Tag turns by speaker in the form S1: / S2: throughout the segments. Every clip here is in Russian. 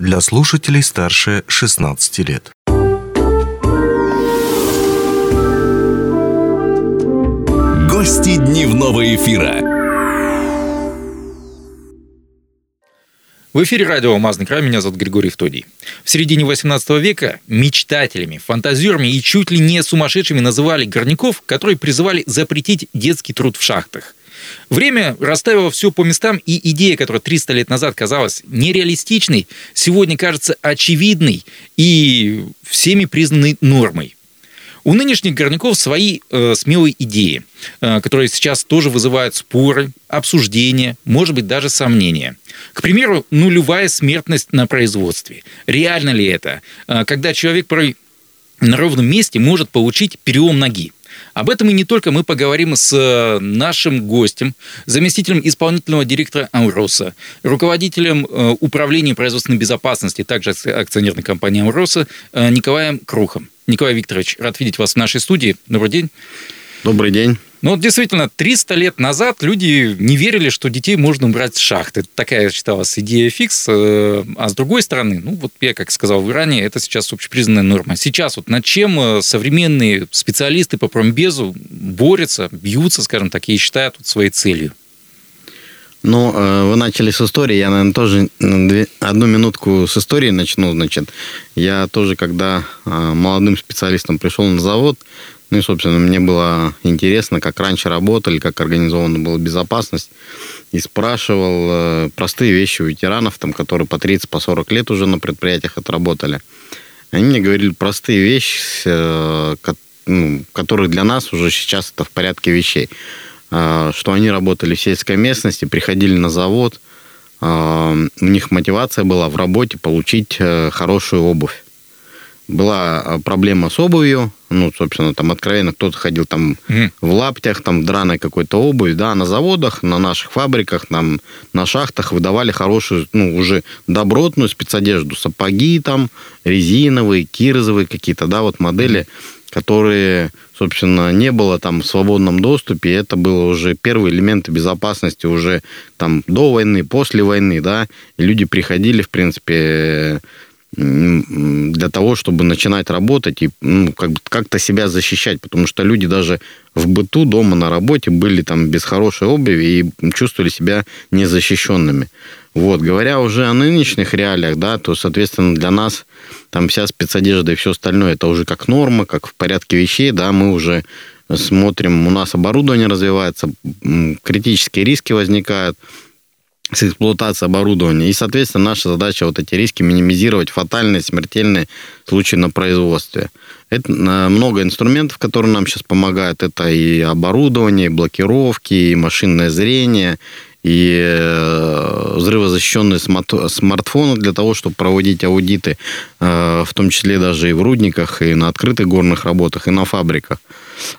S1: для слушателей старше 16 лет.
S2: Гости дневного эфира.
S3: В эфире радио «Алмазный край». Меня зовут Григорий Втодий. В середине 18 века мечтателями, фантазерами и чуть ли не сумасшедшими называли горняков, которые призывали запретить детский труд в шахтах. Время расставило все по местам, и идея, которая 300 лет назад казалась нереалистичной, сегодня кажется очевидной и всеми признанной нормой. У нынешних горняков свои э, смелые идеи, э, которые сейчас тоже вызывают споры, обсуждения, может быть, даже сомнения. К примеру, нулевая смертность на производстве. Реально ли это? Э, когда человек порой на ровном месте может получить перелом ноги. Об этом и не только мы поговорим с э, нашим гостем, заместителем исполнительного директора Амроса, руководителем э, управления производственной безопасности, также акционерной компании Амроса, э, Николаем Крухом. Николай Викторович, рад видеть вас в нашей студии. Добрый день.
S4: Добрый день.
S3: Ну, действительно, 300 лет назад люди не верили, что детей можно убрать с шахты. Такая считалась идея фикс. Э, а с другой стороны, ну, вот я, как сказал ранее, это сейчас общепризнанная норма. Сейчас вот над чем э, современные специалисты по промбезу борются, бьются, скажем так, и считают вот своей целью?
S4: Ну, э, вы начали с истории, я, наверное, тоже одну минутку с истории начну, значит. Я тоже, когда молодым специалистом пришел на завод, ну и, собственно, мне было интересно, как раньше работали, как организована была безопасность. И спрашивал э, простые вещи у ветеранов, там, которые по 30, по 40 лет уже на предприятиях отработали. Они мне говорили простые вещи, э, ну, которые для нас уже сейчас это в порядке вещей. Э, что они работали в сельской местности, приходили на завод, у них мотивация была в работе получить хорошую обувь была а, проблема с обувью, ну, собственно, там откровенно кто-то ходил там mm. в лаптях, там в драной какой-то обувь, да, на заводах, на наших фабриках, там на шахтах выдавали хорошую, ну, уже добротную спецодежду, сапоги там, резиновые, кирзовые какие-то, да, вот модели, которые, собственно, не было там в свободном доступе, это было уже первые элементы безопасности уже там до войны, после войны, да, и люди приходили, в принципе, для того, чтобы начинать работать и ну, как, как-то себя защищать, потому что люди даже в быту, дома, на работе были там без хорошей обуви и чувствовали себя незащищенными. Вот, говоря уже о нынешних реалиях, да, то, соответственно, для нас там вся спецодежда и все остальное, это уже как норма, как в порядке вещей, да, мы уже смотрим, у нас оборудование развивается, критические риски возникают, с эксплуатацией оборудования. И, соответственно, наша задача вот эти риски минимизировать, фатальные, смертельные случаи на производстве. Это э, много инструментов, которые нам сейчас помогают. Это и оборудование, и блокировки, и машинное зрение, и э, взрывозащищенные смартфоны для того, чтобы проводить аудиты, э, в том числе даже и в рудниках, и на открытых горных работах, и на фабриках.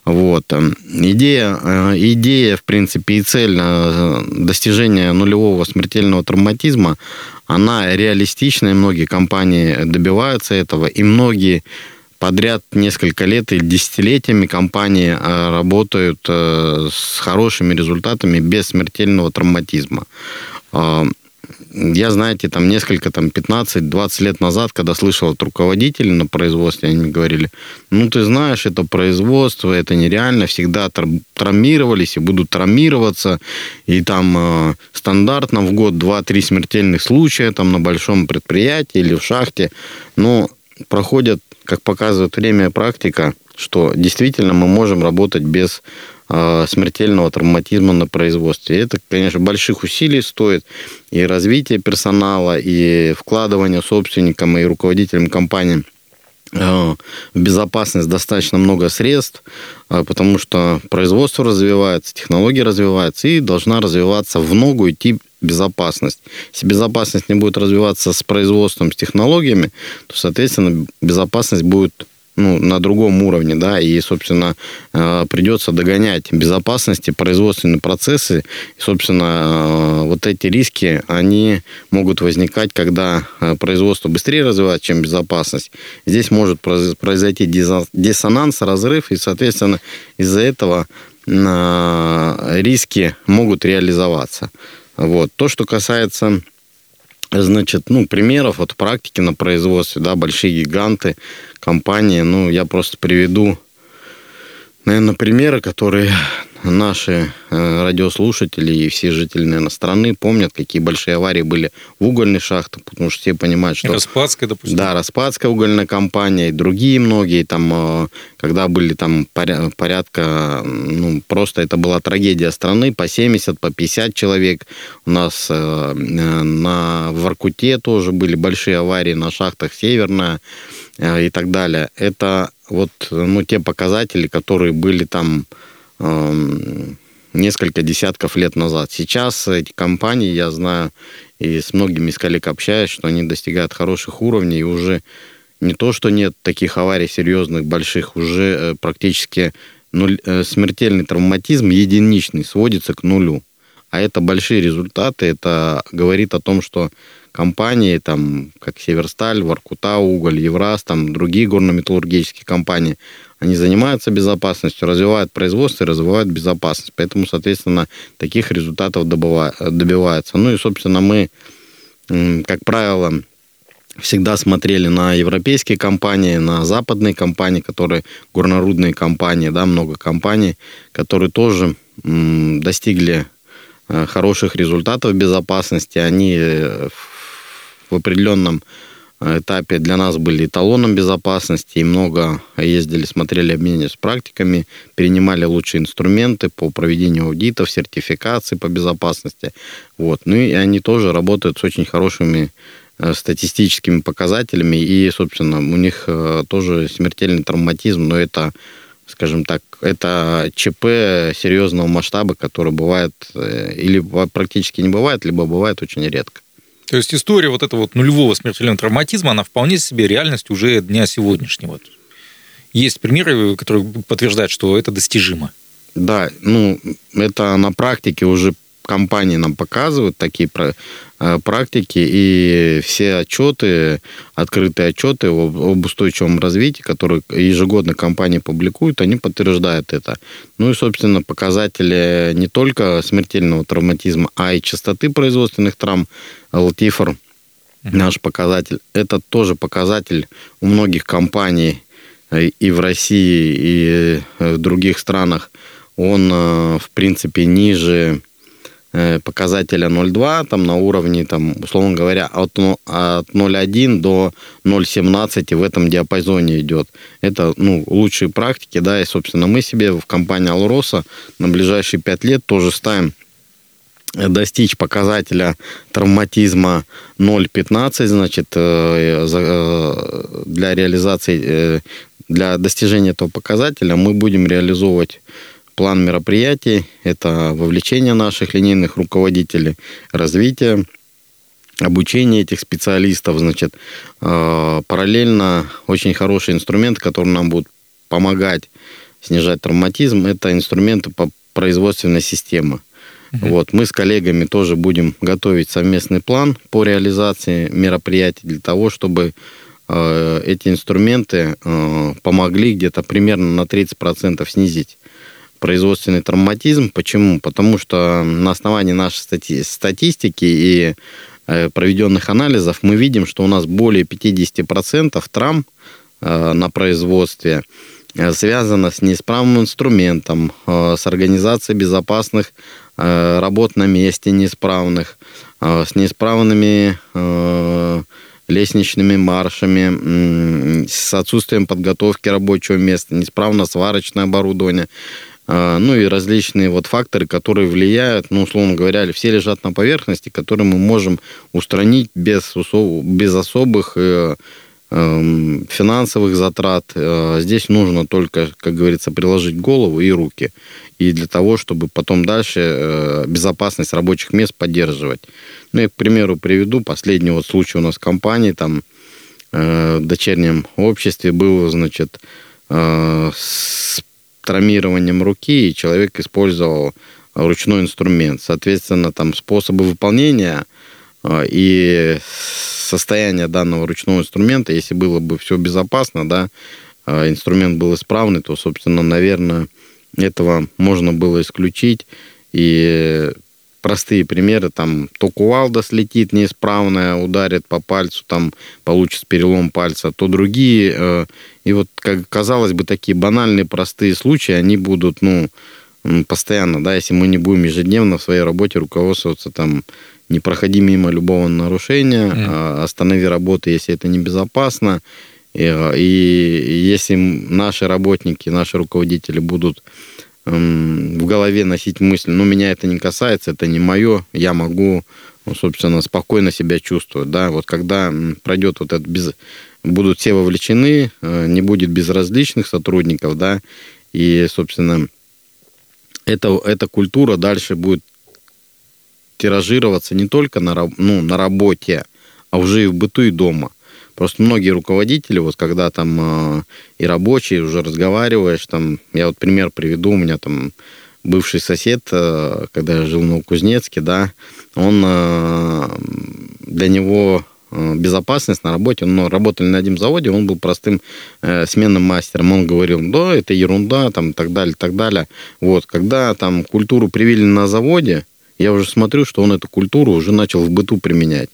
S4: Вот. Идея, э, идея, в принципе, и цель достижения нулевого смертельного травматизма, она реалистичная, многие компании добиваются этого, и многие подряд несколько лет или десятилетиями компании э, работают э, с хорошими результатами без смертельного травматизма. Я, знаете, там несколько, там 15-20 лет назад, когда слышал от руководителей на производстве, они говорили, ну, ты знаешь, это производство, это нереально, всегда травмировались и будут травмироваться, и там э, стандартно в год 2-3 смертельных случая там на большом предприятии или в шахте, но проходят как показывает время и практика, что действительно мы можем работать без смертельного травматизма на производстве. это, конечно, больших усилий стоит и развитие персонала, и вкладывание собственникам и руководителям компании э, в безопасность достаточно много средств, э, потому что производство развивается, технологии развиваются, и должна развиваться в ногу идти безопасность. Если безопасность не будет развиваться с производством, с технологиями, то, соответственно, безопасность будет ну, на другом уровне, да, и, собственно, э, придется догонять безопасности, производственные процессы, и, собственно, э, вот эти риски, они могут возникать, когда э, производство быстрее развивается, чем безопасность. Здесь может произойти диссонанс, разрыв, и, соответственно, из-за этого риски могут реализоваться. Вот. То, что касается Значит, ну, примеров от практики на производстве, да, большие гиганты, компании, ну, я просто приведу, наверное, примеры, которые наши э, радиослушатели и все жители, наверное, страны помнят, какие большие аварии были в угольных шахтах, потому что все понимают, что...
S3: Распадская, допустим.
S4: Да, Распадская угольная компания и другие многие, там, э, когда были там порядка, ну, просто это была трагедия страны, по 70, по 50 человек. У нас э, на Воркуте тоже были большие аварии на шахтах Северная и так далее. Это вот, ну, те показатели, которые были там несколько десятков лет назад. Сейчас эти компании, я знаю, и с многими из коллег общаюсь, что они достигают хороших уровней, и уже не то, что нет таких аварий серьезных, больших, уже э, практически нуль, э, смертельный травматизм единичный сводится к нулю. А это большие результаты, это говорит о том, что компании, там, как Северсталь, Воркута, Уголь, Евраз, там, другие горно-металлургические компании, они занимаются безопасностью, развивают производство и развивают безопасность. Поэтому, соответственно, таких результатов добиваются. Ну и, собственно, мы, как правило, всегда смотрели на европейские компании, на западные компании, которые горнорудные компании, да, много компаний, которые тоже достигли э, хороших результатов безопасности. Они э, в определенном этапе для нас были эталоном безопасности, и много ездили, смотрели, обменивались практиками, перенимали лучшие инструменты по проведению аудитов, сертификации по безопасности. Вот. Ну и они тоже работают с очень хорошими э, статистическими показателями, и, собственно, у них э, тоже смертельный травматизм, но это скажем так, это ЧП серьезного масштаба, который бывает э, или практически не бывает, либо бывает очень редко.
S3: То есть история вот этого вот нулевого смертельного травматизма, она вполне себе реальность уже дня сегодняшнего. Есть примеры, которые подтверждают, что это достижимо.
S4: Да, ну, это на практике уже компании нам показывают такие практики, и все отчеты, открытые отчеты об устойчивом развитии, которые ежегодно компании публикуют, они подтверждают это. Ну и, собственно, показатели не только смертельного травматизма, а и частоты производственных травм, LTIFR, наш показатель, это тоже показатель у многих компаний э, и в России, и э, в других странах. Он, в принципе, ниже Э, показателя 0,2, там на уровне, там, условно говоря, от, от 0,1 до 0,17 в этом диапазоне идет. Это ну, лучшие практики, да, и, собственно, мы себе в компании Алроса на ближайшие 5 лет тоже ставим достичь показателя травматизма 0,15, значит, э, э, для реализации, для достижения этого показателя мы будем реализовывать план мероприятий, это вовлечение наших линейных руководителей, развитие, обучение этих специалистов, значит, э, параллельно очень хороший инструмент, который нам будет помогать снижать травматизм, это инструменты по производственной системе. Uh-huh. Вот, мы с коллегами тоже будем готовить совместный план по реализации мероприятий для того, чтобы э, эти инструменты э, помогли где-то примерно на 30% снизить производственный травматизм. Почему? Потому что на основании нашей стати- статистики и э, проведенных анализов мы видим, что у нас более 50% травм э, на производстве э, связано с неисправным инструментом, с организацией безопасных работ на месте неисправных, с неисправными лестничными маршами, с отсутствием подготовки рабочего места, неисправно сварочное оборудование. А, ну и различные вот факторы, которые влияют, ну, условно говоря, все лежат на поверхности, которые мы можем устранить без, без особых э, эм, финансовых затрат. Э, здесь нужно только, как говорится, приложить голову и руки. И для того, чтобы потом дальше э, безопасность рабочих мест поддерживать. Ну, я, к примеру, приведу последний вот случай у нас в компании, там, в дочернем обществе был, значит, с травмированием руки, и человек использовал ручной инструмент. Соответственно, там способы выполнения а, и состояние данного ручного инструмента, если было бы все безопасно, да, а, инструмент был исправный, то, собственно, наверное, этого можно было исключить. И простые примеры, там, то кувалда слетит неисправная, ударит по пальцу, там, получится перелом пальца, то другие. Э, и вот, как казалось бы, такие банальные, простые случаи, они будут, ну, постоянно, да, если мы не будем ежедневно в своей работе руководствоваться там не проходи мимо любого нарушения, mm. останови работу, если это небезопасно. И, и если наши работники, наши руководители будут в голове носить мысль, ну, меня это не касается, это не мое, я могу, ну, собственно, спокойно себя чувствовать, да, вот когда пройдет вот это без... будут все вовлечены, э, не будет безразличных сотрудников, да, и, собственно, эта, эта культура дальше будет тиражироваться не только на, ну, на работе, а уже и в быту и дома. Просто многие руководители, вот когда там э, и рабочие уже разговариваешь, там, я вот пример приведу, у меня там бывший сосед, э, когда я жил в Новокузнецке, да, он э, для него э, безопасность на работе, ну, работали на одном заводе, он был простым э, сменным мастером, он говорил, да, это ерунда, там, и так далее, так далее. Вот, когда там культуру привили на заводе, я уже смотрю, что он эту культуру уже начал в быту применять.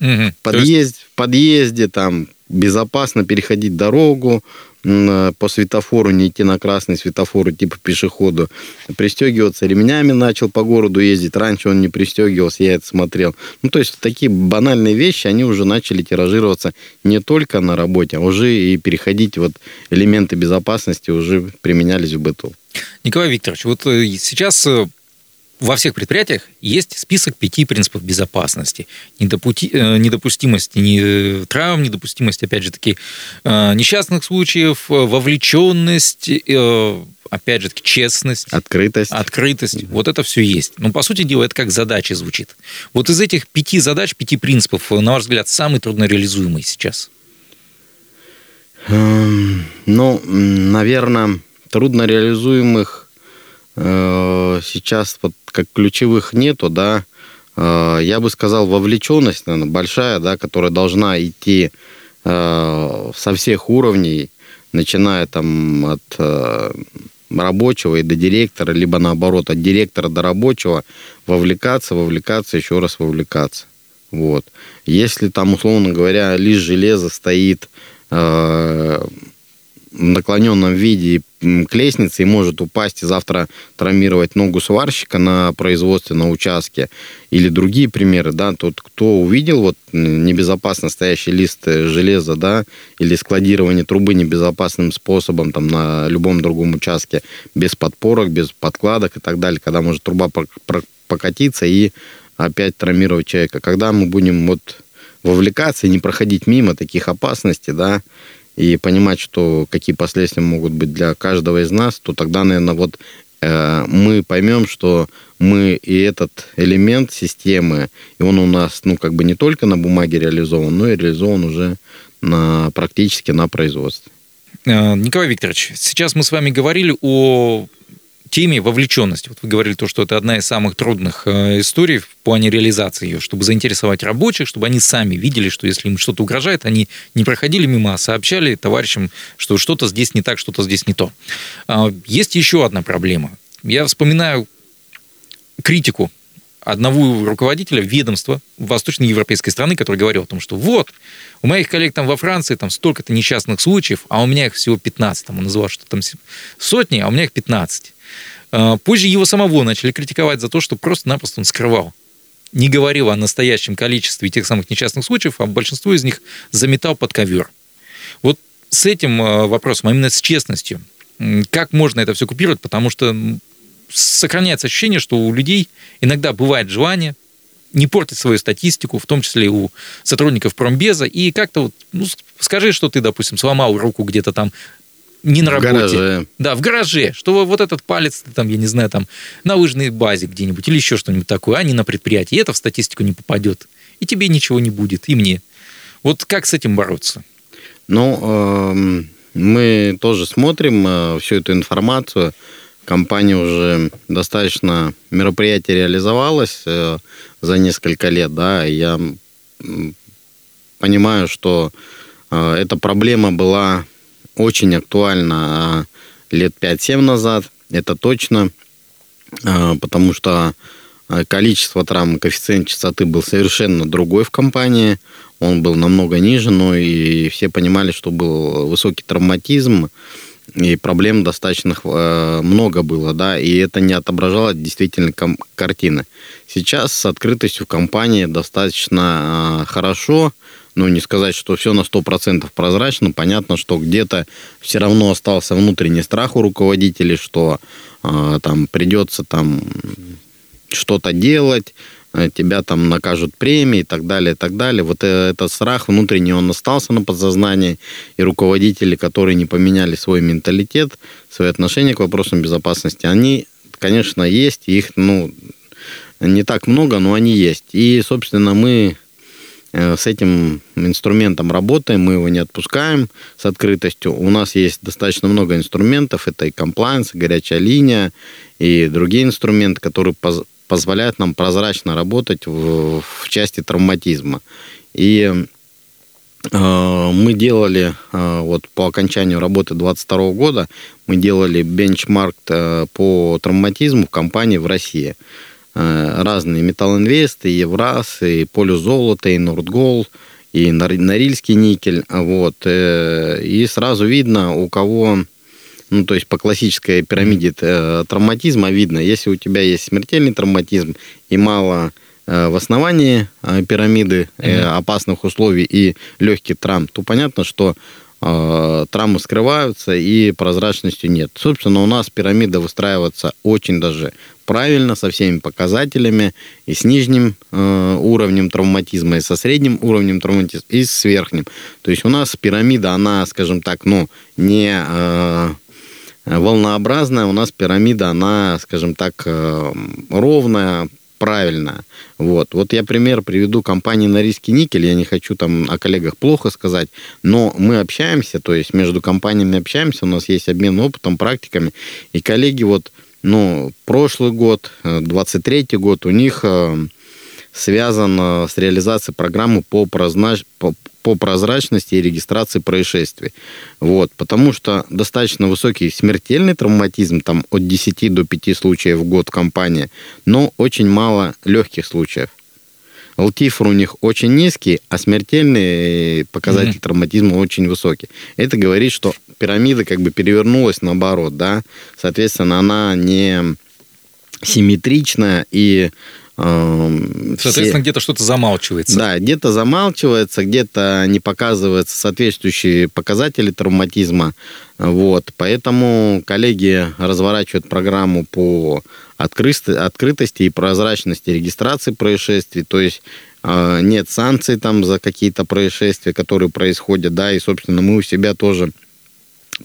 S4: Угу. Подъезд, есть... В подъезде там безопасно переходить дорогу, по светофору не идти на красный светофор, идти по пешеходу, пристегиваться ремнями начал по городу ездить. Раньше он не пристегивался, я это смотрел. Ну, то есть такие банальные вещи, они уже начали тиражироваться не только на работе, а уже и переходить вот элементы безопасности уже применялись в быту.
S3: Николай Викторович, вот э, сейчас э, во всех предприятиях есть список пяти принципов безопасности. Недопути, э, недопустимости не, э, травм, недопустимость, опять же таки, э, несчастных случаев, вовлеченность, опять же таки, честность.
S4: Открытость.
S3: Открытость. Вот это все есть. Но, по сути дела, это как задача звучит. Вот из этих пяти задач, пяти принципов, на ваш взгляд, самый труднореализуемый сейчас?
S4: Эм, ну, наверное, труднореализуемых сейчас вот как ключевых нету, да, э, я бы сказал, вовлеченность, наверное, большая, да, которая должна идти э, со всех уровней, начиная там от э, рабочего и до директора, либо наоборот, от директора до рабочего, вовлекаться, вовлекаться, еще раз вовлекаться. Вот. Если там, условно говоря, лишь железо стоит наклоненном виде к лестнице и может упасть и завтра травмировать ногу сварщика на производстве, на участке. Или другие примеры, да, тот, кто увидел вот небезопасно стоящий лист э, железа, да, или складирование трубы небезопасным способом там на любом другом участке, без подпорок, без подкладок и так далее, когда может труба покатиться и опять травмировать человека. Когда мы будем вот вовлекаться и не проходить мимо таких опасностей, да, и понимать, что какие последствия могут быть для каждого из нас, то тогда, наверное, вот э, мы поймем, что мы и этот элемент системы, и он у нас, ну, как бы не только на бумаге реализован, но и реализован уже на, практически на производстве.
S3: Э, Николай Викторович, сейчас мы с вами говорили о теме вовлеченности. Вот вы говорили то, что это одна из самых трудных э, историй в плане реализации ее, чтобы заинтересовать рабочих, чтобы они сами видели, что если им что-то угрожает, они не проходили мимо, а сообщали товарищам, что что-то здесь не так, что-то здесь не то. А, есть еще одна проблема. Я вспоминаю критику одного руководителя ведомства восточноевропейской страны, который говорил о том, что вот, у моих коллег там во Франции там столько-то несчастных случаев, а у меня их всего 15. Там он называл, что там сотни, а у меня их 15. А, позже его самого начали критиковать за то, что просто-напросто он скрывал. Не говорил о настоящем количестве тех самых несчастных случаев, а большинство из них заметал под ковер. Вот с этим а, вопросом, а именно с честностью, как можно это все купировать, потому что сохраняется ощущение, что у людей иногда бывает желание не портить свою статистику, в том числе у сотрудников промбеза, и как-то вот, ну, скажи, что ты, допустим, сломал руку где-то там не на работе. В гараже. Да, в гараже. Что вот этот палец, там, я не знаю, там, на лыжной базе где-нибудь или еще что-нибудь такое, а не на предприятии. И это в статистику не попадет. И тебе ничего не будет, и мне. Вот как с этим бороться?
S4: Ну, э, мы тоже смотрим э, всю эту информацию. Компания уже достаточно мероприятие реализовалось э, за несколько лет, да, и я понимаю, что э, эта проблема была очень актуально а, лет 5-7 назад, это точно, а, потому что э, количество травм, коэффициент частоты был совершенно другой в компании. Он был намного ниже, но и все понимали, что был высокий травматизм, и проблем достаточно много было, да, и это не отображало действительно картины. Сейчас с открытостью в компании достаточно хорошо, ну, не сказать, что все на 100% прозрачно. Понятно, что где-то все равно остался внутренний страх у руководителей, что э, там придется там что-то делать, э, тебя там накажут премии и так далее, и так далее. Вот э, этот страх внутренний, он остался на подсознании, и руководители, которые не поменяли свой менталитет, свои отношения к вопросам безопасности, они, конечно, есть, их, ну, не так много, но они есть. И, собственно, мы с этим инструментом работаем, мы его не отпускаем с открытостью. У нас есть достаточно много инструментов, это и комплайнс, и горячая линия, и другие инструменты, которые поз позволяют нам прозрачно работать в, в части травматизма. И э, мы делали, э, вот по окончанию работы 2022 года, мы делали бенчмарк э, по травматизму в компании в России. Э, разные Металлинвест, и Евраз, и Полюс золото, и Нордгол, и Норильский никель. Вот. Э, и сразу видно, у кого ну, то есть по классической пирамиде э, травматизма видно, если у тебя есть смертельный травматизм и мало в основании пирамиды опасных условий и легких травм, то понятно, что травмы скрываются и прозрачности нет. Собственно, у нас пирамида выстраивается очень даже правильно, со всеми показателями, и с нижним э, уровнем травматизма, и со средним уровнем травматизма, и с верхним. То есть у нас пирамида, она, скажем так, ну, не э, волнообразная, у нас пирамида, она, скажем так, э, ровная, правильная. Вот. вот я пример приведу компании на риски никель. Я не хочу там о коллегах плохо сказать, но мы общаемся, то есть между компаниями общаемся, у нас есть обмен опытом, практиками. И коллеги вот ну, прошлый год, 23 э, год, у них э, связан с реализацией программы по, прознач... по, по прозрачности и регистрации происшествий. Вот, потому что достаточно высокий смертельный травматизм, там от 10 до 5 случаев в год в компании, но очень мало легких случаев. ЛТИФР у них очень низкий, а смертельный показатель mm-hmm. травматизма очень высокий. Это говорит, что пирамида как бы перевернулась наоборот, да. Соответственно, она не симметричная и
S3: Соответственно, все... где-то что-то замалчивается.
S4: Да, где-то замалчивается, где-то не показываются соответствующие показатели травматизма. Вот. Поэтому коллеги разворачивают программу по открытости и прозрачности регистрации происшествий, то есть э, нет санкций там за какие-то происшествия, которые происходят, да, и, собственно, мы у себя тоже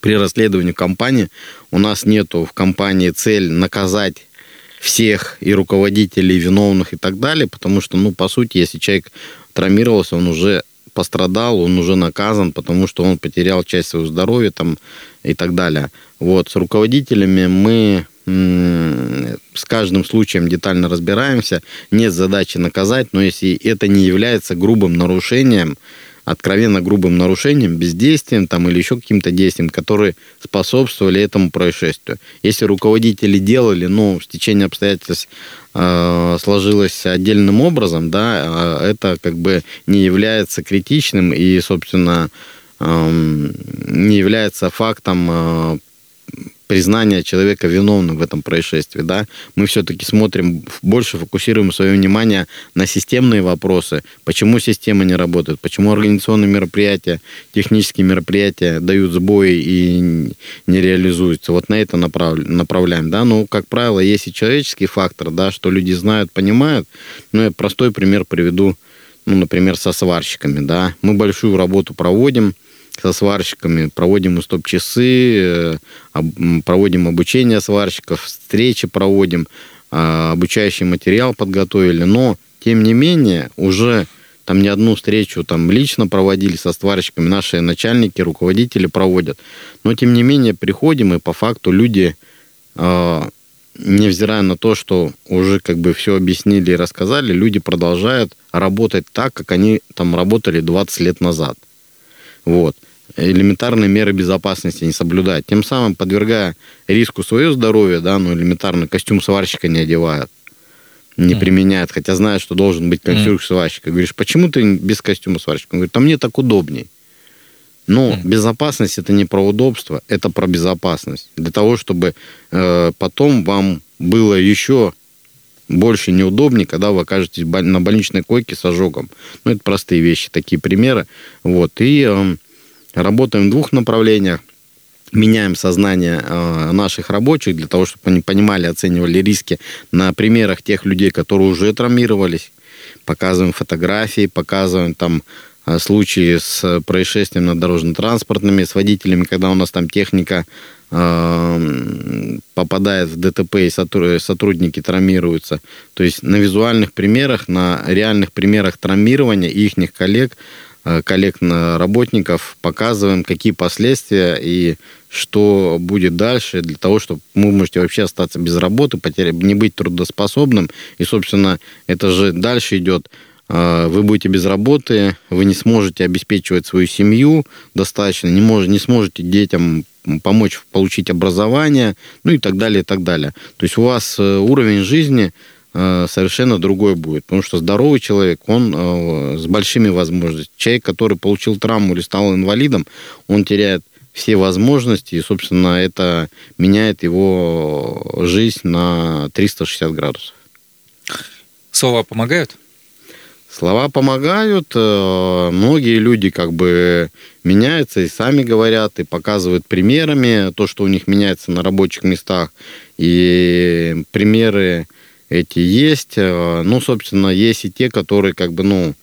S4: при расследовании компании, у нас нету в компании цель наказать всех и руководителей, и виновных и так далее, потому что, ну, по сути, если человек травмировался, он уже пострадал, он уже наказан, потому что он потерял часть своего здоровья там и так далее. Вот, с руководителями мы с каждым случаем детально разбираемся. Нет задачи наказать, но если это не является грубым нарушением, откровенно грубым нарушением, бездействием там, или еще каким-то действием, которые способствовали этому происшествию. Если руководители делали, но в течение обстоятельств э, сложилось отдельным образом, да, э, это как бы не является критичным и, собственно, э, не является фактом э, признания человека виновным в этом происшествии, да, мы все-таки смотрим, больше фокусируем свое внимание на системные вопросы, почему система не работает, почему организационные мероприятия, технические мероприятия дают сбои и не реализуются. Вот на это направ, направляем, да, ну, как правило, есть и человеческий фактор, да, что люди знают, понимают, ну, я простой пример приведу, ну, например, со сварщиками, да, мы большую работу проводим, со сварщиками, проводим стоп-часы, э, проводим обучение сварщиков, встречи проводим, а, обучающий материал подготовили, но, тем не менее, уже там не одну встречу там лично проводили со сварщиками, наши начальники, руководители проводят. Но, тем не менее, приходим, и по факту люди, а, невзирая на то, что уже как бы все объяснили и рассказали, люди продолжают работать так, как они там работали 20 лет назад. Вот. Элементарные меры безопасности не соблюдают. Тем самым подвергая риску свое здоровье, да, ну, элементарно костюм сварщика не одевают. не применяет, хотя знает, что должен быть костюм сварщика. Говоришь, почему ты без костюма сварщика? Он говорит, а мне так удобней. Но безопасность это не про удобство, это про безопасность. Для того, чтобы э, потом вам было еще больше неудобнее, когда вы окажетесь на больничной койке с ожогом. Ну, это простые вещи, такие примеры. Вот. И э, работаем в двух направлениях. Меняем сознание э, наших рабочих для того, чтобы они понимали, оценивали риски на примерах тех людей, которые уже травмировались. Показываем фотографии, показываем там э, случаи с происшествием на дорожно-транспортными, с водителями, когда у нас там техника Эм, попадает в ДТП и сотрудники травмируются. То есть на визуальных примерах, на реальных примерах травмирования их коллег, э, коллег работников показываем, какие последствия и что будет дальше для того, чтобы вы можете вообще остаться без работы, потерять, не быть трудоспособным. И, собственно, это же дальше идет э, вы будете без работы, вы не сможете обеспечивать свою семью достаточно, не, мож, не сможете детям помочь получить образование, ну и так далее, и так далее. То есть у вас э, уровень жизни э, совершенно другой будет, потому что здоровый человек, он э, с большими возможностями. Человек, который получил травму или стал инвалидом, он теряет все возможности, и, собственно, это меняет его жизнь на 360 градусов.
S3: Слова помогают?
S4: Слова помогают. Э, многие люди как бы меняются и сами говорят, и показывают примерами то, что у них меняется на рабочих местах. И примеры эти есть. Э, ну, собственно, есть и те, которые как бы, ну...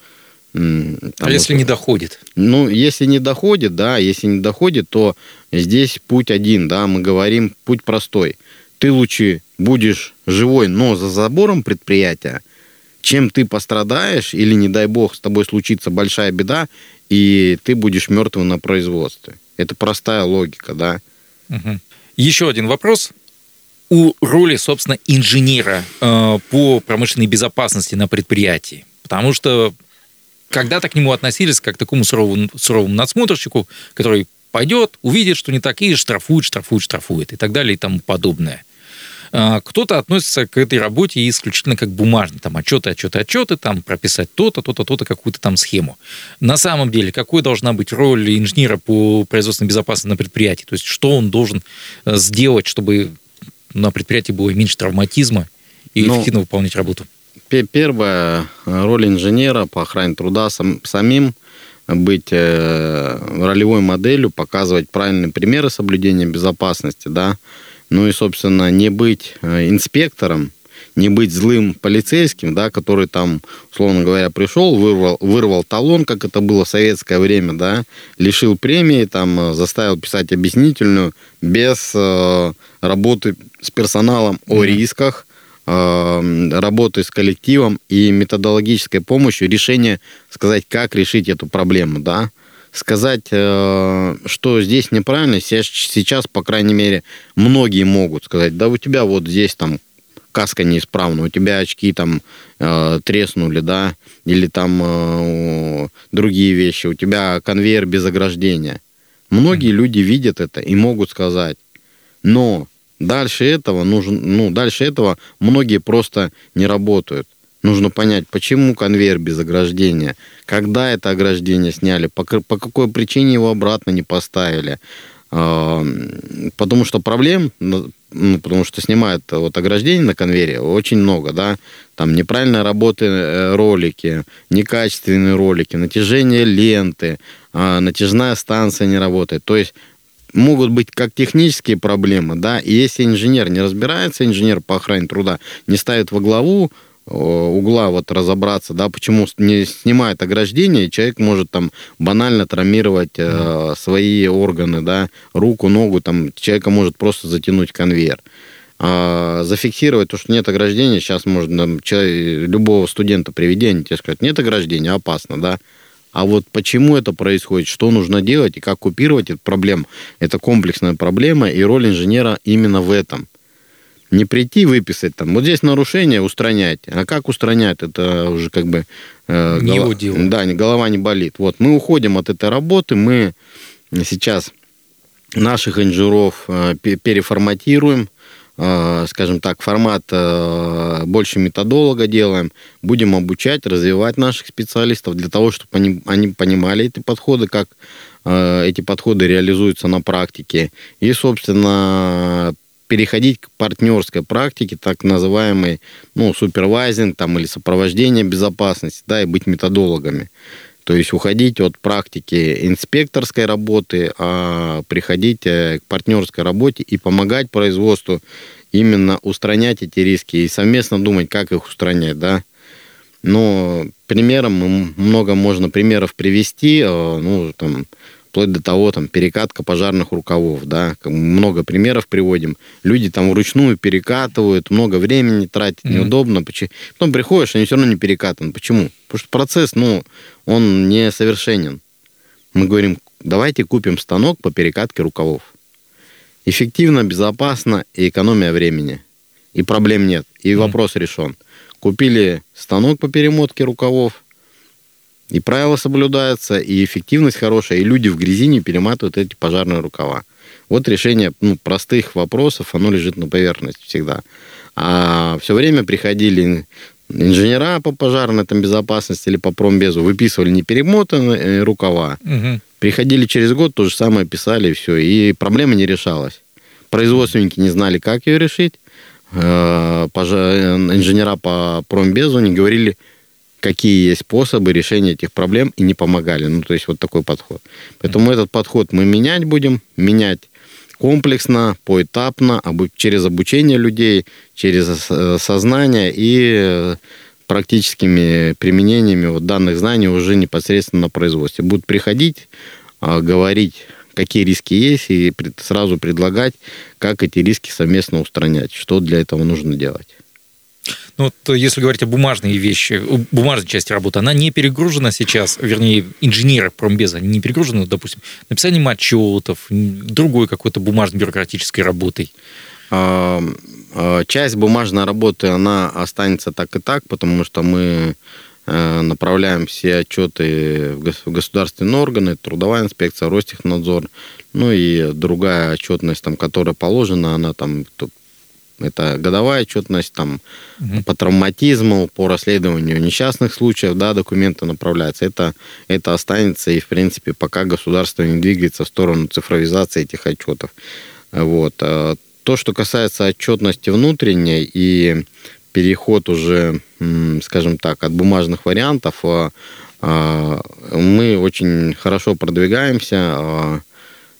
S3: а если вот, не доходит?
S4: Ну, если не доходит, да, если не доходит, то здесь путь один, да, мы говорим, путь простой. Ты лучше будешь живой, но за забором предприятия, чем ты пострадаешь, или, не дай бог, с тобой случится большая беда, и ты будешь мертвым на производстве. Это простая логика, да.
S3: Угу. Еще один вопрос. У роли, собственно, инженера э, по промышленной безопасности на предприятии. Потому что когда-то к нему относились как к такому суровому, суровому надсмотрщику, который пойдет, увидит, что не так, и штрафует, штрафует, штрафует, и так далее, и тому подобное. А, кто-то относится к этой работе исключительно как бумажный, там отчеты, отчеты, отчеты, там прописать то-то, то-то, то-то, какую-то там схему. На самом деле, какой должна быть роль инженера по производственной безопасности на предприятии? То есть, что он должен э, сделать, чтобы на предприятии было меньше травматизма и ну, эффективно выполнять работу?
S4: Первая роль инженера по охране труда сам, самим быть э, ролевой моделью, показывать правильные примеры соблюдения безопасности, да, ну и, собственно, не быть э, инспектором, не быть злым полицейским, да, который там, условно говоря, пришел, вырвал, вырвал талон, как это было в советское время, да, лишил премии, там, э, заставил писать объяснительную без э, работы с персоналом mm-hmm. о рисках, э, работы с коллективом и методологической помощью решения сказать, как решить эту проблему, да сказать, э, что здесь неправильно, сейчас, по крайней мере, многие могут сказать, да у тебя вот здесь там каска неисправна, у тебя очки там э, треснули, да, или там э, другие вещи, у тебя конвейер без ограждения. Многие люди видят это и могут сказать. Но дальше этого нужно, ну, дальше этого многие просто не работают. Нужно понять, почему конвейер без ограждения, когда это ограждение сняли, по, по какой причине его обратно не поставили. Потому что проблем, ну, потому что снимают вот ограждение на конвейере очень много, да, там неправильно работы э, ролики, некачественные ролики, натяжение ленты, а, натяжная станция не работает. То есть могут быть как технические проблемы, да, и если инженер не разбирается, инженер по охране труда не ставит во главу Э, угла вот разобраться, да, почему не снимает ограждение, человек может там банально травмировать э, свои органы, да, руку, ногу, там человека может просто затянуть конвейер. А зафиксировать то, что нет ограждения, сейчас можно там, человек, любого студента приведи, они тебе скажут, нет ограждения, опасно, да. А вот почему это происходит, что нужно делать и как купировать эту проблему, это комплексная проблема, и роль инженера именно в этом – не прийти выписать там, вот здесь нарушение устранять. А как устранять? Это уже как бы...
S3: Э, не голова, дело.
S4: Да, голова не болит. Вот, мы уходим от этой работы, мы сейчас наших инжиров э, переформатируем, скажем так, формат э, больше методолога делаем, будем обучать, развивать наших специалистов для того, чтобы они, они понимали эти подходы, как э, эти подходы реализуются на практике. И, собственно, переходить к партнерской практике, так называемой, ну, супервайзинг там, или сопровождение безопасности, да, и быть методологами. То есть уходить от практики инспекторской работы, а приходить э, к партнерской работе и помогать производству именно устранять эти риски и совместно думать, как их устранять, да. Но примером много можно примеров привести, э, ну, там, вплоть до того, там, перекатка пожарных рукавов, да, много примеров приводим. Люди там вручную перекатывают, много времени тратят, mm-hmm. неудобно. Потом приходишь, они все равно не перекатаны. Почему? Потому что процесс, ну, он несовершенен. Мы говорим, давайте купим станок по перекатке рукавов. Эффективно, безопасно и экономия времени. И проблем нет. И mm-hmm. вопрос решен. Купили станок по перемотке рукавов, и правила соблюдаются, и эффективность хорошая, и люди в грязи не перематывают эти пожарные рукава. Вот решение ну, простых вопросов, оно лежит на поверхности всегда. А все время приходили инженера по пожарной там, безопасности или по промбезу, выписывали не перемотанные э, рукава. Угу. Приходили через год, то же самое писали, и все. И проблема не решалась. Производственники не знали, как ее решить. Э, инженера по промбезу не говорили, какие есть способы решения этих проблем и не помогали. Ну, то есть вот такой подход. Поэтому этот подход мы менять будем, менять комплексно, поэтапно, через обучение людей, через э, сознание и э, практическими применениями вот данных знаний уже непосредственно на производстве. Будут приходить, а, говорить, какие риски есть, и сразу предлагать, как эти риски совместно устранять, что для этого нужно делать.
S3: Ну, вот если говорить о бумажной вещи, бумажной части работы, она не перегружена сейчас, вернее, инженеры промбеза не перегружены, допустим, написанием отчетов, другой какой-то бумажной бюрократической работой.
S4: А, часть бумажной работы, она останется так и так, потому что мы э, направляем все отчеты в государственные органы, трудовая инспекция, Ростехнадзор, ну и другая отчетность, там, которая положена, она там это годовая отчетность там, угу. по травматизму, по расследованию несчастных случаев, да, документы направляются. Это, это останется и, в принципе, пока государство не двигается в сторону цифровизации этих отчетов. Вот. А то, что касается отчетности внутренней и переход уже, скажем так, от бумажных вариантов, а, а, мы очень хорошо продвигаемся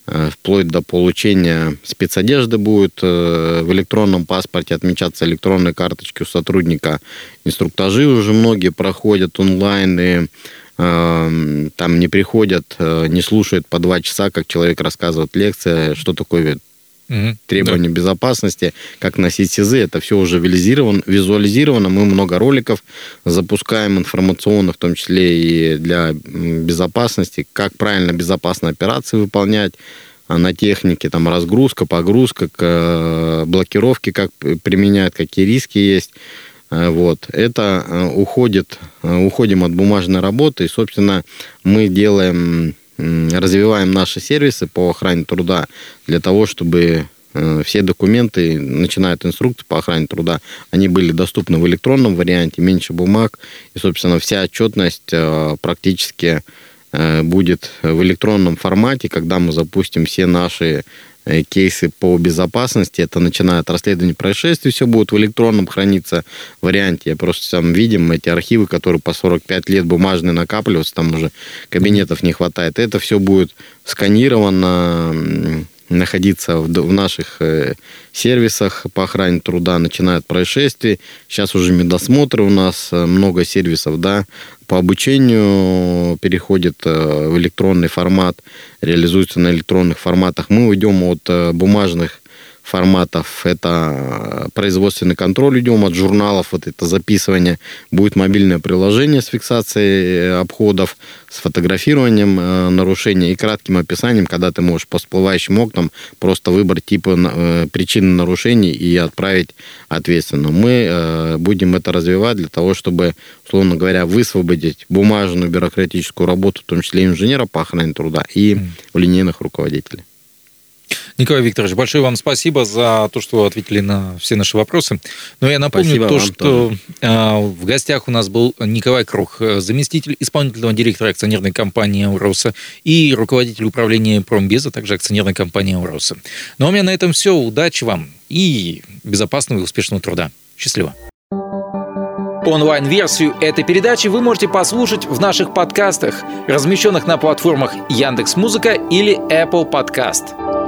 S4: вплоть до получения спецодежды будет э, в электронном паспорте отмечаться электронной карточки у сотрудника. Инструктажи уже многие проходят онлайн, и э, там не приходят, не слушают по два часа, как человек рассказывает лекция, что такое угу. требования да. безопасности, как носить СИЗы, это все уже визуализировано. Мы много роликов запускаем информационных, в том числе и для безопасности, как правильно безопасно операции выполнять а на технике, там разгрузка, погрузка, э, блокировки, как применяют, какие риски есть. Э, вот. Это э, уходит, уходим от бумажной работы, и, собственно, мы делаем развиваем наши сервисы по охране труда для того, чтобы э, все документы, начиная от инструкции по охране труда, они были доступны в электронном варианте, меньше бумаг, и, собственно, вся отчетность э, практически э, будет в электронном формате, когда мы запустим все наши кейсы по безопасности. Это начиная от расследования происшествий, все будет в электронном храниться варианте. Я просто сам видим эти архивы, которые по 45 лет бумажные накапливаются, там уже кабинетов не хватает. Это все будет сканировано, находиться в, наших э, сервисах по охране труда, начиная от происшествий. Сейчас уже медосмотры у нас, э, много сервисов, да, по обучению переходит э, в электронный формат, реализуется на электронных форматах. Мы уйдем от э, бумажных форматов. Это производственный контроль, идем от журналов, вот это записывание. Будет мобильное приложение с фиксацией э, обходов, с фотографированием э, нарушения и кратким описанием, когда ты можешь по всплывающим окнам просто выбрать типы э, причины нарушений и отправить ответственно. Мы э, будем это развивать для того, чтобы, условно говоря, высвободить бумажную бюрократическую работу, в том числе инженера по охране труда и линейных руководителей.
S3: Николай Викторович, большое вам спасибо за то, что вы ответили на все наши вопросы. Но я напомню спасибо то, что тоже. в гостях у нас был Николай Крух, заместитель исполнительного директора акционерной компании «Ауроса» и руководитель управления «Промбеза», также акционерной компании «Ауроса». Ну а у меня на этом все. Удачи вам и безопасного и успешного труда. Счастливо. Онлайн-версию этой передачи вы можете послушать в наших подкастах, размещенных на платформах Яндекс.Музыка или Apple Podcast.